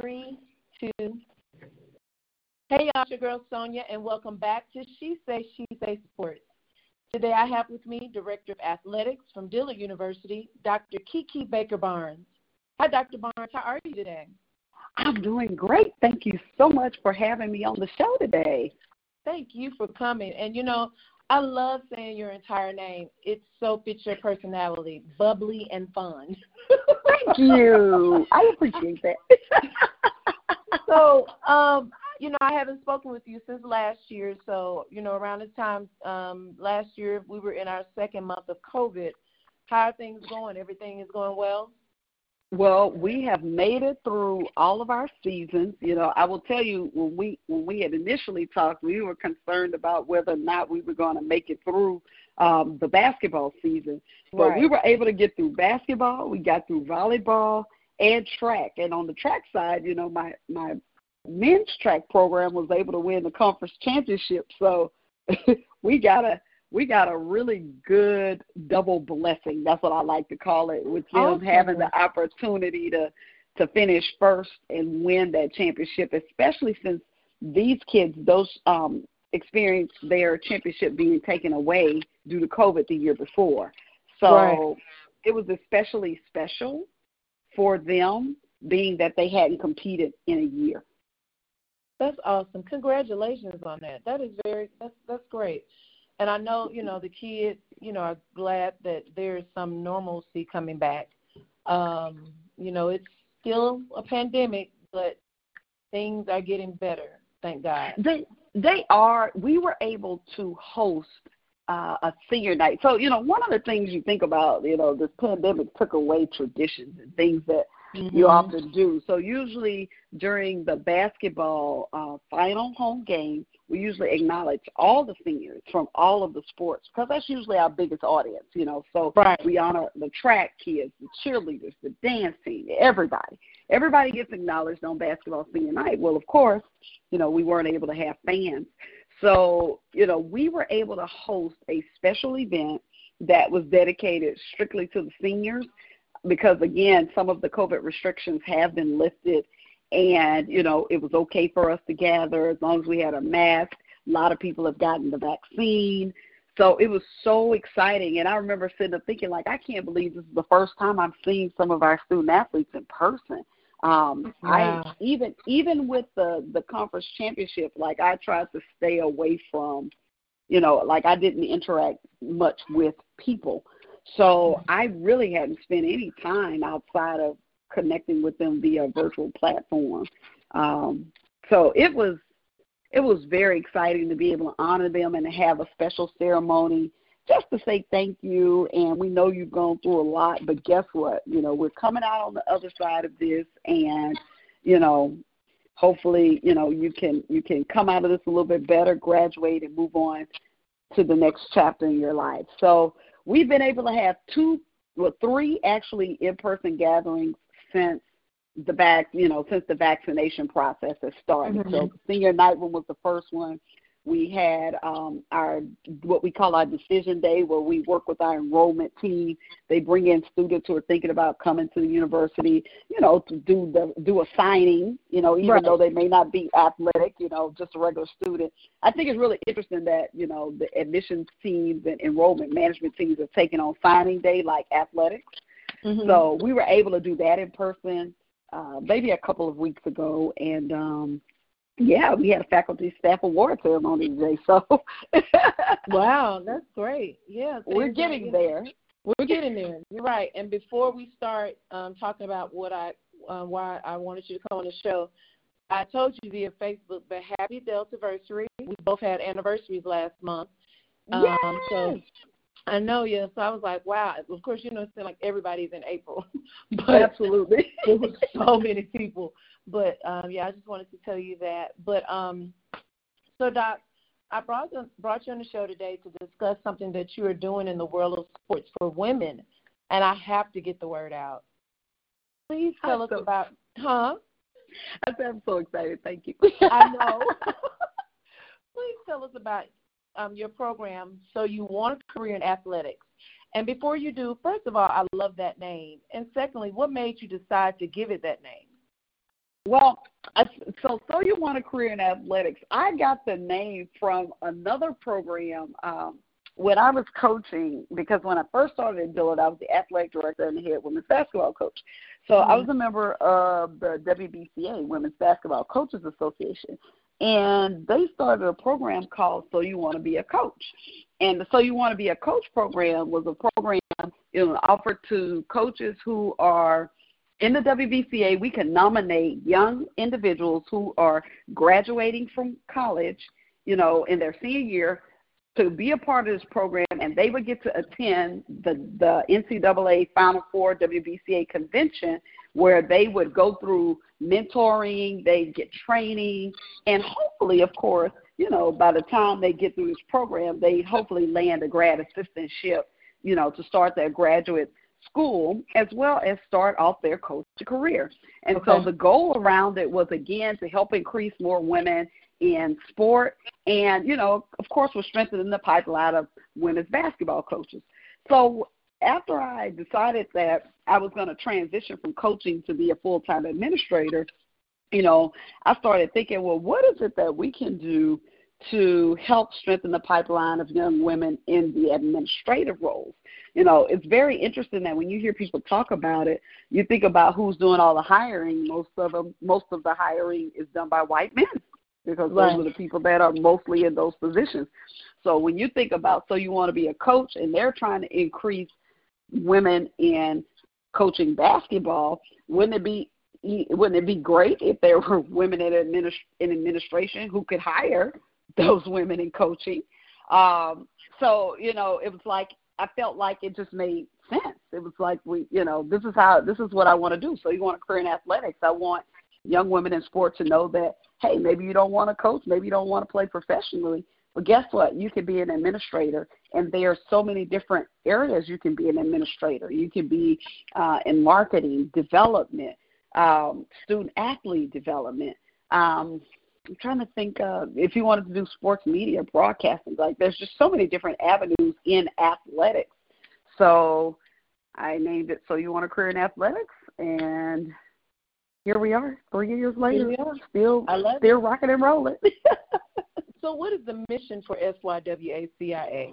Three, two. Hey, y'all, it's your girl Sonia, and welcome back to She Say She Say Sports. Today I have with me Director of Athletics from Dillard University, Dr. Kiki Baker Barnes. Hi, Dr. Barnes. How are you today? I'm doing great. Thank you so much for having me on the show today. Thank you for coming. And you know, I love saying your entire name. It so fits your personality, bubbly and fun. Thank you. I appreciate that. so, um, you know, I haven't spoken with you since last year. So, you know, around this time um, last year, we were in our second month of COVID. How are things going? Everything is going well? Well, we have made it through all of our seasons. You know, I will tell you when we when we had initially talked, we were concerned about whether or not we were going to make it through um, the basketball season. But right. we were able to get through basketball. We got through volleyball and track. And on the track side, you know, my my men's track program was able to win the conference championship. So we got a we got a really good double blessing. That's what I like to call it, with them Awesome. having the opportunity to to finish first and win that championship, especially since these kids those um experienced their championship being taken away due to COVID the year before. So Right. it was especially special for them being that they hadn't competed in a year. That's awesome. Congratulations on that. That is very that's that's great. And I know, you know, the kids, you know, are glad that there's some normalcy coming back. Um, you know, it's still a pandemic, but things are getting better, thank God. They they are. We were able to host uh, a senior night. So you know, one of the things you think about, you know, this pandemic took away traditions and things that you Mhm. often do. So usually during the basketball uh, final home game, we usually acknowledge all the seniors from all of the sports because that's usually our biggest audience. You know, so Right. we honor the track kids, the cheerleaders, the dance team, everybody. Everybody gets acknowledged on basketball senior night. Well, of course, you know, we weren't able to have fans. So, you know, we were able to host a special event that was dedicated strictly to the seniors because, again, some of the COVID restrictions have been lifted and, you know, it was okay for us to gather as long as we had a mask. A lot of people have gotten the vaccine. So it was so exciting. And I remember sitting up thinking, like, I can't believe this is the first time I'm seeing some of our student athletes in person. Um, Wow. I even even with the the conference championship, like I tried to stay away from, you know, like I didn't interact much with people. So I really hadn't spent any time outside of connecting with them via a virtual platform. Um, so it was it was very exciting to be able to honor them and to have a special ceremony just to say thank you. And we know you've gone through a lot but guess what? You know we're coming out on the other side of this and you know hopefully you know you can you can come out of this a little bit better graduate and move on to the next chapter in your life. So we've been able to have two well three actually in person gatherings since the back, you know since the vaccination process has started so Mhm. the senior night one was the first one we had um, our what we call our decision day, where we work with our enrollment team. They bring in students who are thinking about coming to the university, you know, to do the do a signing, you know, even Right. though they may not be athletic, you know, just a regular student. I think it's really interesting that you know the admissions teams and enrollment management teams are taking on signing day like athletics. Mhm. So we were able to do that in person uh, maybe a couple of weeks ago, and um, yeah, we had a faculty staff award ceremony today. So Wow, that's great. Yeah, we're getting there. We're getting there. You're right. And before we start um, talking about what I uh, why I wanted you to come on the show, I told you via Facebook, but happy Delta anniversary. We both had anniversaries last month. Um, so I know, yeah. So I was like, wow. Of course, you know, it seems like everybody's in April, but absolutely, it was so many people. But um, yeah, I just wanted to tell you that. But um, so Doc, I brought brought you on the show today to discuss something that you are doing in the world of sports for women, and I have to get the word out. Please tell us about, huh? I'm so excited. Thank you. I know. Please tell us about um, your program. So you want a career in athletics. And before you do, first of all, I love that name. And secondly, what made you decide to give it that name? Well, so so you want a career in athletics? I got the name from another program um, when I was coaching. Because when I first started in Dillard, I was the athletic director and the head women's basketball coach. So mm-hmm. I was a member of the WBCA, Women's Basketball Coaches Association, and they started a program called So You Want to Be a Coach. And the So You Want to Be a Coach program was a program you know, offered to coaches who are in the WBCA. We can nominate young individuals who are graduating from college, you know, in their senior year to be a part of this program, and they would get to attend the, the NCAA Final Four WBCA convention where they would go through mentoring, they get training, and hopefully, of course, you know, by the time they get through this program, they hopefully land a grad assistantship, you know, to start their graduate school as well as start off their coach career. And okay. so the goal around it was again to help increase more women in sport and, you know, of course we're strengthening the pipeline of women's basketball coaches. So after I decided that I was going to transition from coaching to be a full time administrator, you know, I started thinking, well, what is it that we can do to help strengthen the pipeline of young women in the administrative roles? You know, it's very interesting that when you hear people talk about it, you think about who's doing all the hiring. Most of them, most of the hiring is done by white men because right. those are the people that are mostly in those positions. So when you think about, so you want to be a coach, and they're trying to increase women in coaching basketball, wouldn't it be wouldn't it be great if there were women in, administ- in administration who could hire those women in coaching? Um, so you know, it was like I felt like it just made sense. It was like we, you know, this is how this is what I want to do. So you want a career in athletics? I want young women in sport to know that hey, maybe you don't want to coach, maybe you don't want to play professionally, but guess what? You can be an administrator, and there are so many different areas you can be an administrator. You can be uh, in marketing, development, um, student athlete development. Um, I'm trying to think uh, if you wanted to do sports media, broadcasting. Like, there's just so many different avenues in athletics. So I named it. So you want a career in athletics, and here we are, three years later, still still rocking and rolling. So, what is the mission for SYWACIA?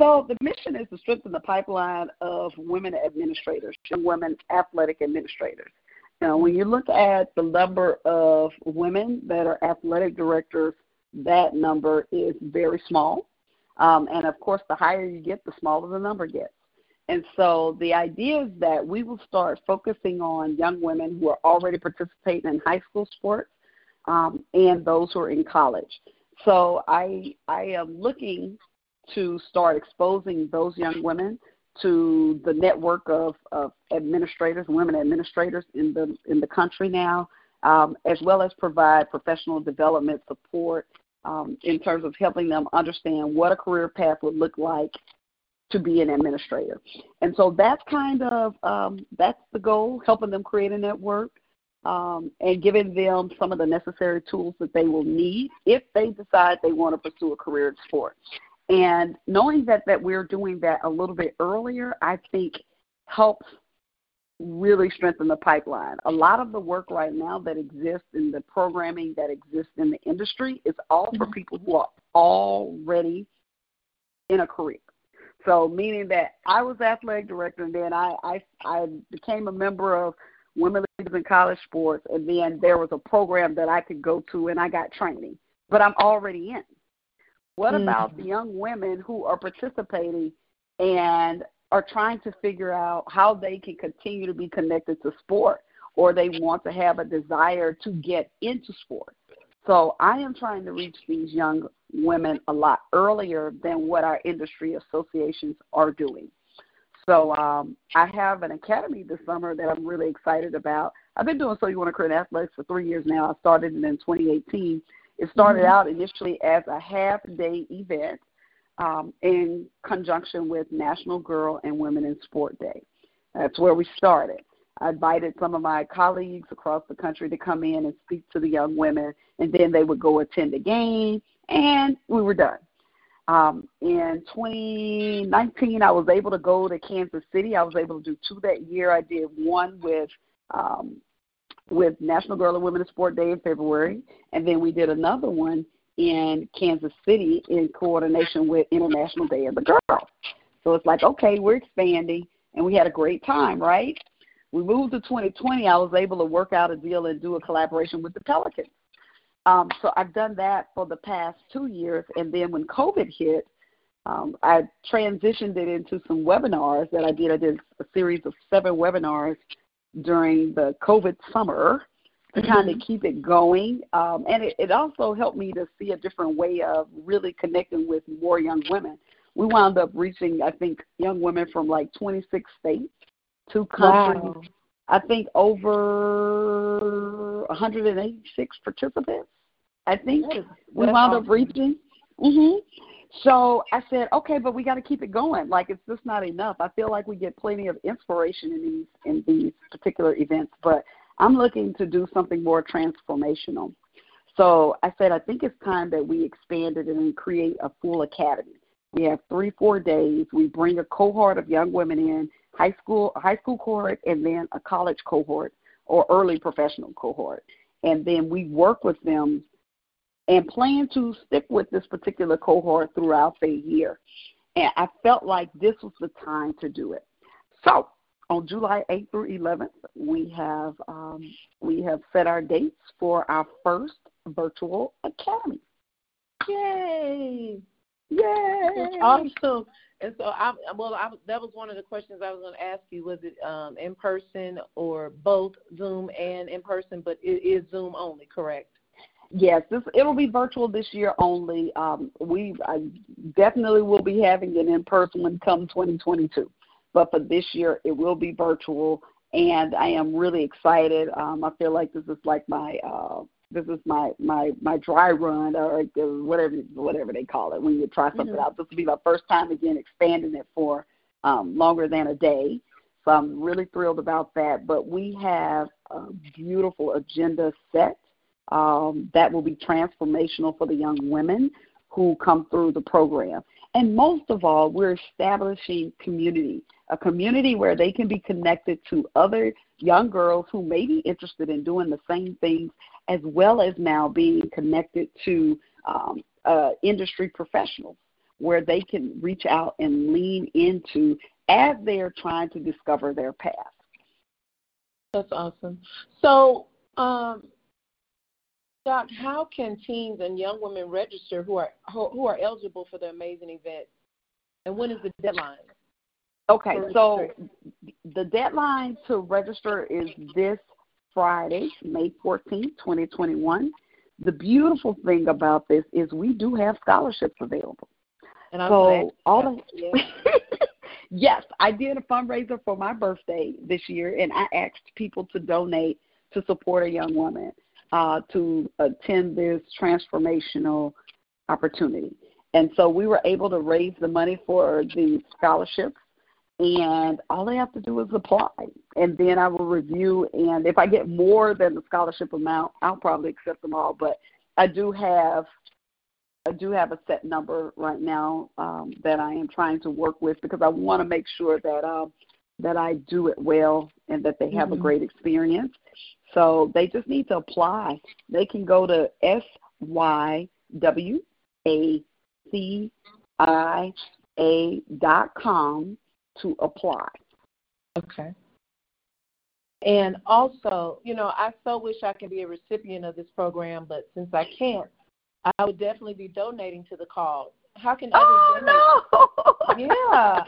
So, the mission is to strengthen the pipeline of women administrators and women athletic administrators. Now, when you look at the number of women that are athletic directors, that number is very small. Um, and of course, the higher you get, the smaller the number gets. And so the idea is that we will start focusing on young women who are already participating in high school sports um, and those who are in college. So I I am looking to start exposing those young women to the network of, of administrators, women administrators in the in the country now, um, as well as provide professional development support um, in terms of helping them understand what a career path would look like to be an administrator. And so that's kind of um, that's the goal, helping them create a network um, and giving them some of the necessary tools that they will need if they decide they want to pursue a career in sports. And knowing that, that we're doing that a little bit earlier, I think helps really strengthen the pipeline. A lot of the work right now that exists in the programming that exists in the industry is all for mm-hmm. people who are already in a career. So meaning that I was athletic director and then I I, I became a member of women leaders in college sports, and then there was a program that I could go to, and I got training. But I'm already in. What mm-hmm. about the young women who are participating and are trying to figure out how they can continue to be connected to sport, or they want to have a desire to get into sport? So I am trying to reach these young women a lot earlier than what our industry associations are doing. So um, I have an academy this summer that I'm really excited about. I've been doing So You Want to Create Athletics for three years now. I started it in 2018. It started mm-hmm. out initially as a half day event um, in conjunction with National Girl and Women in Sport Day. That's where we started. I invited some of my colleagues across the country to come in and speak to the young women, and then they would go attend a game, and we were done. Um, in 2019, I was able to go to Kansas City. I was able to do two that year. I did one with um, with National Girl and Women in Sport Day in February, and then we did another one in Kansas City in coordination with International Day of the Girl. So it's like, okay, we're expanding, and we had a great time, right? We moved to 2020. I was able to work out a deal and do a collaboration with the Pelicans. Um, so I've done that for the past two years, and then when COVID hit, um, I transitioned it into some webinars that I did. I did a series of seven webinars during the COVID summer to mm-hmm. kind of keep it going. Um, and it, it also helped me to see a different way of really connecting with more young women. We wound up reaching, I think, young women from like 26 states, two countries. Wow. I think over 186 participants. I think we wound awesome. up reaching. Mhm. So I said, okay, but we got to keep it going. Like it's just not enough. I feel like we get plenty of inspiration in these in these particular events, but I'm looking to do something more transformational. So I said, I think it's time that we expand it and create a full academy. We have three, four days. We bring a cohort of young women in, high school, high school cohort, and then a college cohort or early professional cohort, and then we work with them and plan to stick with this particular cohort throughout the year. And I felt like this was the time to do it. So on July 8th through 11th, we have um, we have set our dates for our first virtual academy. Yay! Yay! Awesome. And so, I well, I, that was one of the questions I was going to ask you. Was it um, in person or both Zoom and in person? But it is Zoom only, correct? Yes, this it'll be virtual this year only. Um, we I definitely will be having it in person when come 2022, but for this year it will be virtual, and I am really excited. Um, I feel like this is like my uh, this is my my my dry run or whatever whatever they call it when you try something mm-hmm. out. This will be my first time again expanding it for um, longer than a day. So I'm really thrilled about that. But we have a beautiful agenda set um, that will be transformational for the young women who come through the program. And most of all, we're establishing community, a community where they can be connected to other young girls who may be interested in doing the same things, as well as now being connected to um, uh, industry professionals where they can reach out and lean into as they're trying to discover their path. That's awesome. So, um, Doc, how can teens and young women register who are who are eligible for the amazing event, and when is the deadline? Okay, so the deadline to register is this Friday, May 14th, 2021. The beautiful thing about this is we do have scholarships available. And I'm so all of, yes, I did a fundraiser for my birthday this year, and I asked people to donate to support a young woman uh, to attend this transformational opportunity. And so we were able to raise the money for the scholarships, and all they have to do is apply. And then I will review, and if I get more than the scholarship amount, I'll probably accept them all. But I do have I do have a set number right now um, that I am trying to work with because I want to make sure that um, that I do it well and that they have mm-hmm. a great experience. So they just need to apply. They can go to S Y W A C I A dot com to apply. Okay. And also, you know, I so wish I could be a recipient of this program, but since I can't, I would definitely be donating to the cause. How can others oh, donate? No. yeah.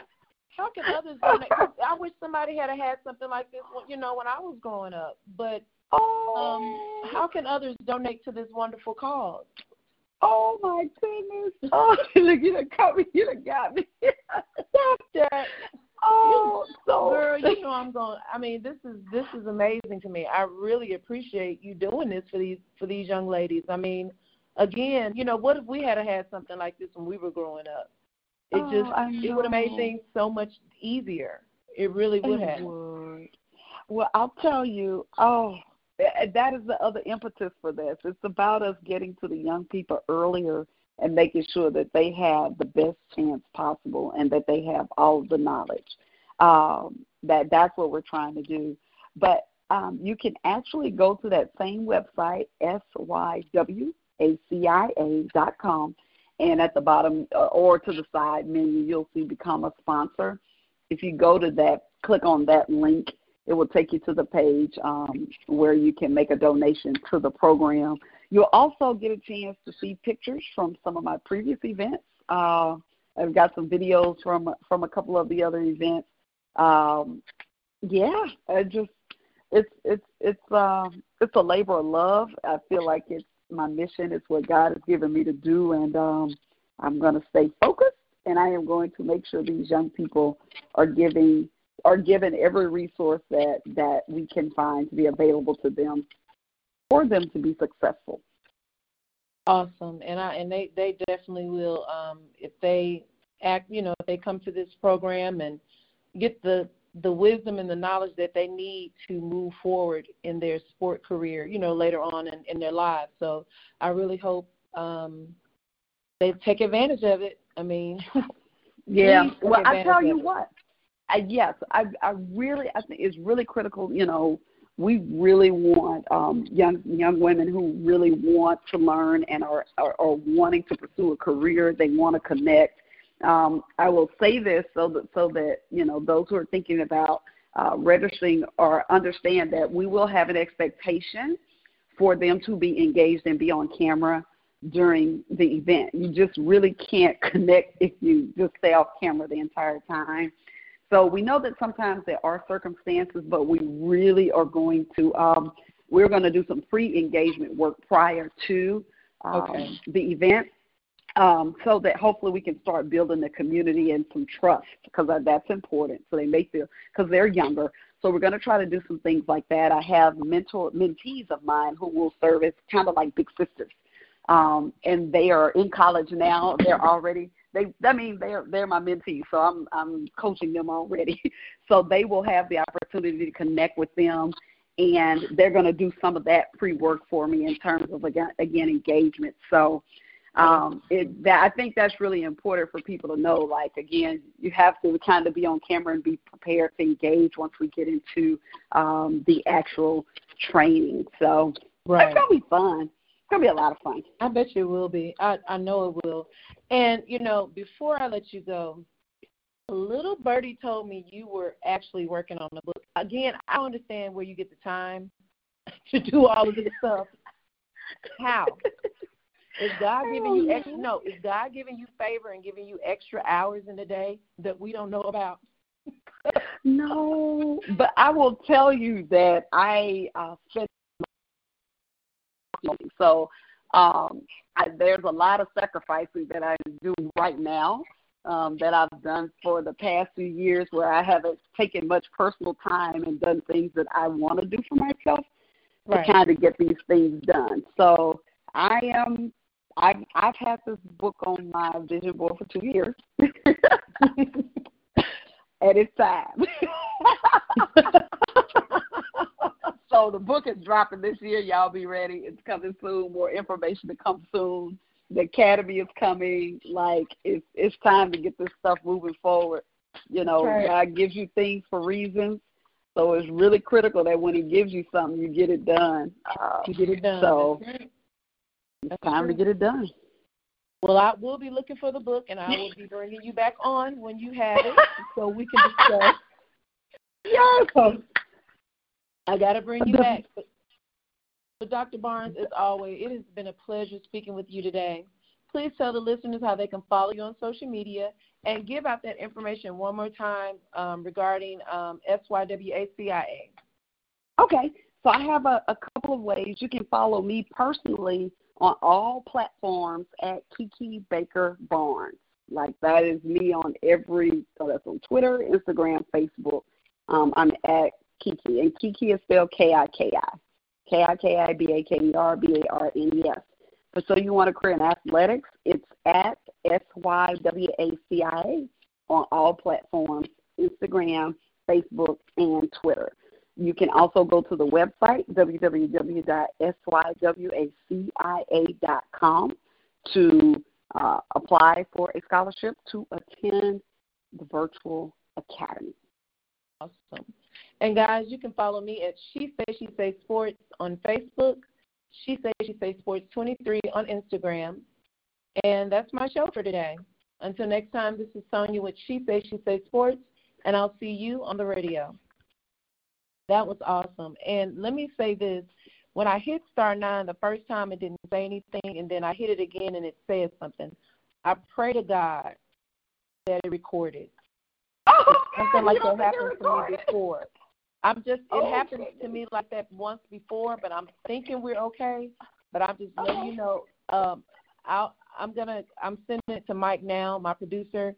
How can others donate? I wish somebody had had something like this, you know, when I was growing up. But um, how can others donate to this wonderful cause? Oh my goodness! Oh, look, you done caught me. You done got me. Stop that. Oh, so girl, you know I'm going. I mean, this is this is amazing to me. I really appreciate you doing this for these for these young ladies. I mean, again, you know, what if we had had something like this when we were growing up? It Oh, just it would have made things so much easier. It really would It have. would. Well, I'll tell you. Oh, that is the other impetus for this. It's about us getting to the young people earlier and making sure that they have the best chance possible and that they have all the knowledge. Um, that that's what we're trying to do. But um, you can actually go to that same website, sywacia dot com, and at the bottom uh, or to the side menu, you'll see Become a Sponsor. If you go to that, click on that link, it will take you to the page um, where you can make a donation to the program. You'll also get a chance to see pictures from some of my previous events. Uh, I've got some videos from from a couple of the other events. Um, yeah, I just it's it's it's um it's a labor of love. I feel like it's my mission. It's what God has given me to do, and um, I'm going to stay focused. And I am going to make sure these young people are giving are given every resource that that we can find to be available to them for them to be successful. Awesome, and I and they they definitely will. Um, if they act, you know, if they come to this program and get the the wisdom and the knowledge that they need to move forward in their sport career, you know, later on in, in their lives. So I really hope um, they take advantage of it. I mean, Yeah. Well, I tell you it. what. I, yes, I I really I think it's really critical. You know, we really want um, young young women who really want to learn and are, are are wanting to pursue a career. They want to connect. Um, I will say this so that so that you know those who are thinking about uh, registering or understand that we will have an expectation for them to be engaged and be on camera during the event. You just really can't connect if you just stay off camera the entire time. So we know that sometimes there are circumstances, but we really are going to um, we're going to do some pre-engagement work prior to um, Okay. the event, um, so that hopefully we can start building the community and some trust because that's important. So they may feel because they're younger. So we're going to try to do some things like that. I have mentor mentees of mine who will serve as kind of like big sisters, um, and they are in college now. They're already they. I mean, they're they're my mentees, so I'm I'm coaching them already. so they will have the opportunity to connect with them, and they're going to do some of that pre work for me in terms of again, again engagement. So um it that i think that's really important for people to know like again you have to kind of be on camera and be prepared to engage once we get into um the actual training so Right. it's gonna be fun it's gonna be a lot of fun I bet you it will be. I I know it will. And you know, before I let you go, a little birdie told me you were actually working on the book. Again, I don't understand where you get the time to do all of this stuff. How? Is God giving you extra? No, is God giving you favor and giving you extra hours in the day that we don't know about? no but i will tell you that i uh spent so um I, there's a lot of sacrifices that i do right now um, that I've done for the past few years where I haven't taken much personal time and done things that I want to do for myself Right. to kind of get these things done. So I am. I, I've had this book on my vision board for two years, and it's time. so the book is dropping this year. Y'all be ready. It's coming soon. More information to come soon. The academy is coming. Like it's it's time to get this stuff moving forward. You know, Right. God gives you things for reasons. So it's really critical that when He gives you something, you get it done. Uh, To get it done. So. It's time to get it done. Well, I will be looking for the book, and I will be bringing you back on when you have it, so we can discuss. Yes. I got to bring you back. But, but Dr. Barnes, as always, it has been a pleasure speaking with you today. Please tell the listeners how they can follow you on social media and give out that information one more time um, regarding um, SYWACIA. Okay. So I have a, a couple of ways. You can follow me personally on all platforms at Kiki Baker Barnes. Like that is me on every, so that's on Twitter, Instagram, Facebook. Um, I'm at Kiki, and Kiki is spelled K-I-K-I, K-I-K-I-B-A-K-E-R-B-A-R-N-E-S. But so you want to career in athletics, it's at S-Y-W-A-C-I-A on all platforms, Instagram, Facebook, and Twitter. You can also go to the website, www.sywacia.com, to uh, apply for a scholarship to attend the virtual academy. Awesome. And guys, you can follow me at She Say She Say Sports on Facebook, She Say She Say Sports 23 on Instagram. And that's my show for today. Until next time, this is Sonya with She Say She Say Sports, and I'll see you on the radio. That was awesome. And let me say this. When I hit star nine the first time, it didn't say anything, and then I hit it again and it said something. I pray to God that it recorded. Oh, Something like that happened to me before. I'm just it Oh, happened okay. to me like that once before, but I'm thinking we're okay. But I'm just letting you know. Um, I'll I'm gonna I'm sending it to Mike now, my producer,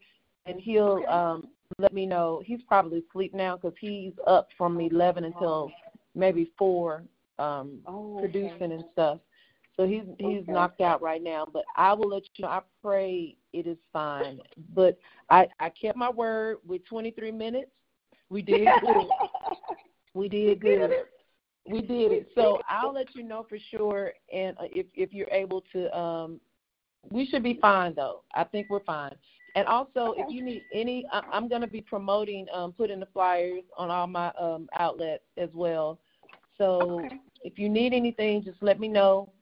and he'll um let me know. He's probably asleep now because he's up from eleven until maybe four, um, Oh, okay. producing and stuff. So he's he's Okay. knocked out right now. But I will let you know. I pray it is fine. But I I kept my word with 23 minutes. We did good. We did good. We did it. So I'll let you know for sure. And uh, if if you're able to, um, we should be fine though. I think we're fine. And also, if you need any, I'm going to be promoting, um, putting the flyers on all my um, outlets as well. So Okay. if you need anything, just let me know.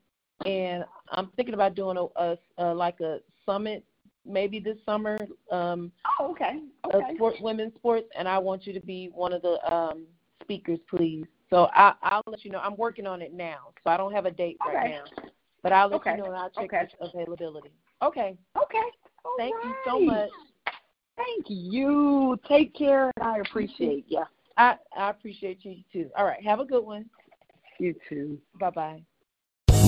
And I'm thinking about doing a, a, a like a summit maybe this summer um, Oh, okay. Okay. sport, women's sports, and I want you to be one of the um, speakers, please. So I, I'll let you know. I'm working on it now, so I don't have a date right Okay. now. But I'll let Okay. you know, and I'll check Okay. the availability. Okay. Okay. All Thank you so much. Thank you. Take care, and I appreciate you. I, I appreciate you too. All right. Have a good one. You too. Bye bye.